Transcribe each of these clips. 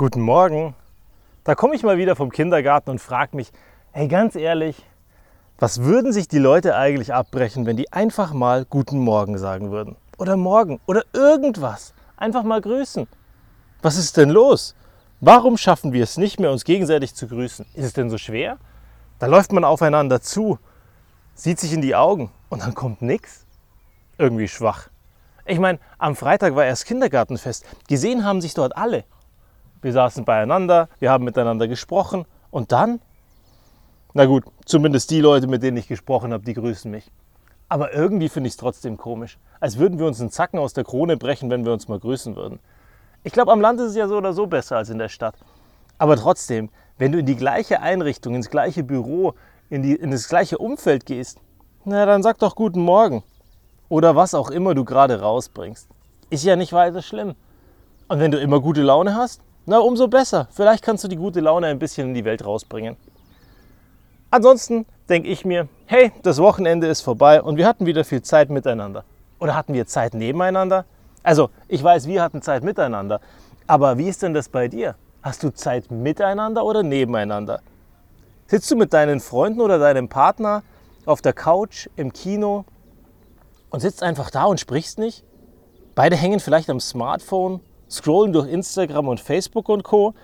Guten Morgen. Da komme ich mal wieder vom Kindergarten und frage mich, hey ganz ehrlich, was würden sich die Leute eigentlich abbrechen, wenn die einfach mal Guten Morgen sagen würden? Oder Morgen oder irgendwas. Einfach mal grüßen. Was ist denn los? Warum schaffen wir es nicht mehr, uns gegenseitig zu grüßen? Ist es denn so schwer? Da läuft man aufeinander zu, sieht sich in die Augen und dann kommt nichts. Irgendwie schwach. Ich meine, am Freitag war erst Kindergartenfest. Gesehen haben sich dort alle. Wir saßen beieinander, wir haben miteinander gesprochen und dann? Na gut, zumindest die Leute, mit denen ich gesprochen habe, die grüßen mich. Aber irgendwie finde ich es trotzdem komisch. Als würden wir uns einen Zacken aus der Krone brechen, wenn wir uns mal grüßen würden. Ich glaube, am Land ist es ja so oder so besser als in der Stadt. Aber trotzdem, wenn du in die gleiche Einrichtung, ins gleiche Büro, in, die, in das gleiche Umfeld gehst, na dann sag doch guten Morgen. Oder was auch immer du gerade rausbringst. Ist ja nicht weiter schlimm. Und wenn du immer gute Laune hast, na, umso besser. Vielleicht kannst du die gute Laune ein bisschen in die Welt rausbringen. Ansonsten denke ich mir, hey, das Wochenende ist vorbei und wir hatten wieder viel Zeit miteinander. Oder hatten wir Zeit nebeneinander? Also, ich weiß, wir hatten Zeit miteinander. Aber wie ist denn das bei dir? Hast du Zeit miteinander oder nebeneinander? Sitzt du mit deinen Freunden oder deinem Partner auf der Couch, im Kino und sitzt einfach da und sprichst nicht? Beide hängen vielleicht am Smartphone scrollen durch Instagram und Facebook und Co.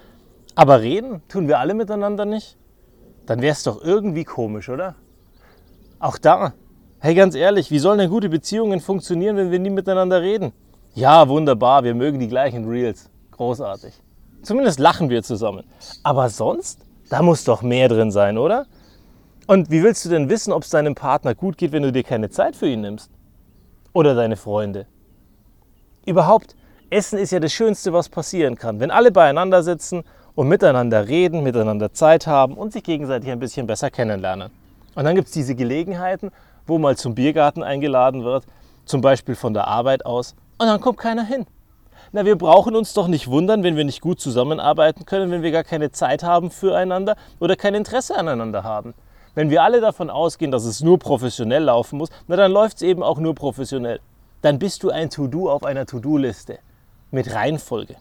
Aber reden tun wir alle miteinander nicht? Dann wäre es doch irgendwie komisch, oder? Auch da, hey ganz ehrlich, wie sollen denn gute Beziehungen funktionieren, wenn wir nie miteinander reden? Ja, wunderbar, wir mögen die gleichen Reels. Großartig. Zumindest lachen wir zusammen. Aber sonst, da muss doch mehr drin sein, oder? Und wie willst du denn wissen, ob es deinem Partner gut geht, wenn du dir keine Zeit für ihn nimmst? Oder deine Freunde? Überhaupt, Essen ist ja das Schönste, was passieren kann. Wenn alle beieinander sitzen und miteinander reden, miteinander Zeit haben und sich gegenseitig ein bisschen besser kennenlernen. Und dann gibt es diese Gelegenheiten, wo mal zum Biergarten eingeladen wird, zum Beispiel von der Arbeit aus, und dann kommt keiner hin. Na, wir brauchen uns doch nicht wundern, wenn wir nicht gut zusammenarbeiten können, wenn wir gar keine Zeit haben füreinander oder kein Interesse aneinander haben. Wenn wir alle davon ausgehen, dass es nur professionell laufen muss, na dann läuft es eben auch nur professionell. Dann bist du ein To-Do auf einer To-Do-Liste mit Reihenfolge.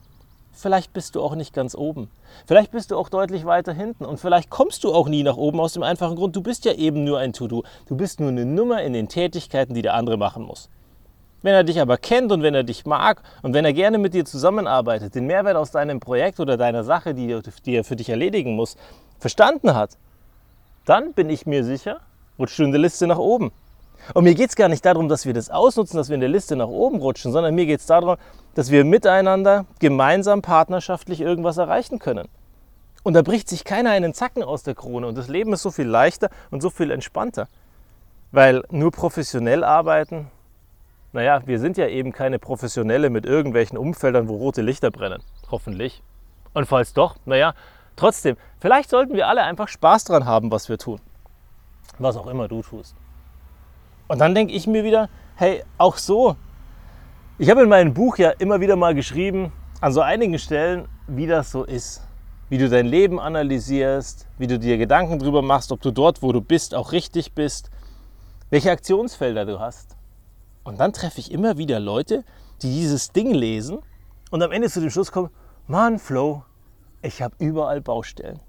Vielleicht bist du auch nicht ganz oben. Vielleicht bist du auch deutlich weiter hinten. Und vielleicht kommst du auch nie nach oben aus dem einfachen Grund, du bist ja eben nur ein To-Do. Du bist nur eine Nummer in den Tätigkeiten, die der andere machen muss. Wenn er dich aber kennt und wenn er dich mag und wenn er gerne mit dir zusammenarbeitet, den Mehrwert aus deinem Projekt oder deiner Sache, die, die er für dich erledigen muss, verstanden hat, dann bin ich mir sicher, rutscht du in der Liste nach oben. Und mir geht es gar nicht darum, dass wir das ausnutzen, dass wir in der Liste nach oben rutschen, sondern mir geht es darum, dass wir miteinander gemeinsam partnerschaftlich irgendwas erreichen können. Und da bricht sich keiner einen Zacken aus der Krone und das Leben ist so viel leichter und so viel entspannter. Weil nur professionell arbeiten, naja, wir sind ja eben keine Professionelle mit irgendwelchen Umfeldern, wo rote Lichter brennen. Hoffentlich. Und falls doch, naja, trotzdem, vielleicht sollten wir alle einfach Spaß dran haben, was wir tun. Was auch immer du tust. Und dann denke ich mir wieder, hey, auch so. Ich habe in meinem Buch ja immer wieder mal geschrieben, an so einigen Stellen, wie das so ist. Wie du dein Leben analysierst, wie du dir Gedanken darüber machst, ob du dort, wo du bist, auch richtig bist, welche Aktionsfelder du hast. Und dann treffe ich immer wieder Leute, die dieses Ding lesen und am Ende zu dem Schluss kommen, Mann, Flo, ich habe überall Baustellen.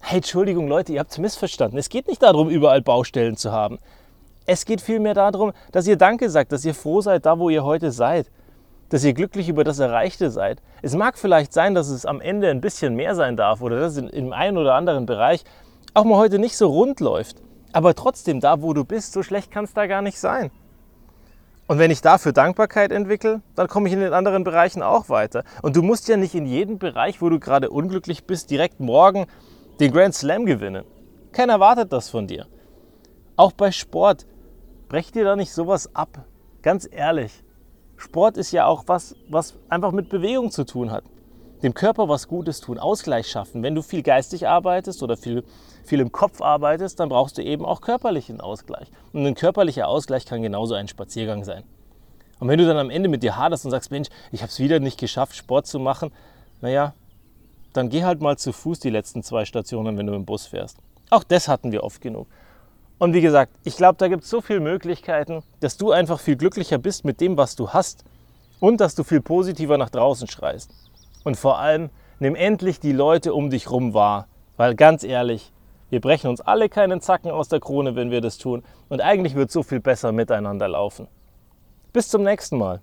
Hey, Entschuldigung Leute, ihr habt es missverstanden. Es geht nicht darum, überall Baustellen zu haben. Es geht vielmehr darum, dass ihr Danke sagt, dass ihr froh seid, da wo ihr heute seid, dass ihr glücklich über das Erreichte seid. Es mag vielleicht sein, dass es am Ende ein bisschen mehr sein darf oder dass es in einem oder anderen Bereich auch mal heute nicht so rund läuft. Aber trotzdem, da wo du bist, so schlecht kann es da gar nicht sein. Und wenn ich dafür Dankbarkeit entwickle, dann komme ich in den anderen Bereichen auch weiter. Und du musst ja nicht in jedem Bereich, wo du gerade unglücklich bist, direkt morgen den Grand Slam gewinnen. Keiner erwartet das von dir. Auch bei Sport brech dir da nicht sowas ab. Ganz ehrlich. Sport ist ja auch was, was einfach mit Bewegung zu tun hat. Dem Körper was Gutes tun, Ausgleich schaffen. Wenn du viel geistig arbeitest oder viel, viel im Kopf arbeitest, dann brauchst du eben auch körperlichen Ausgleich. Und ein körperlicher Ausgleich kann genauso ein Spaziergang sein. Und wenn du dann am Ende mit dir haderst und sagst, Mensch, ich habe es wieder nicht geschafft, Sport zu machen, naja, dann geh halt mal zu Fuß die letzten zwei Stationen, wenn du im Bus fährst. Auch das hatten wir oft genug. Und wie gesagt, ich glaube, da gibt es so viele Möglichkeiten, dass du einfach viel glücklicher bist mit dem, was du hast und dass du viel positiver nach draußen schreist. Und vor allem, Nimm endlich die Leute um dich rum wahr. Weil ganz ehrlich, wir brechen uns alle keinen Zacken aus der Krone, wenn wir das tun. Und eigentlich wird so viel besser miteinander laufen. Bis zum nächsten Mal.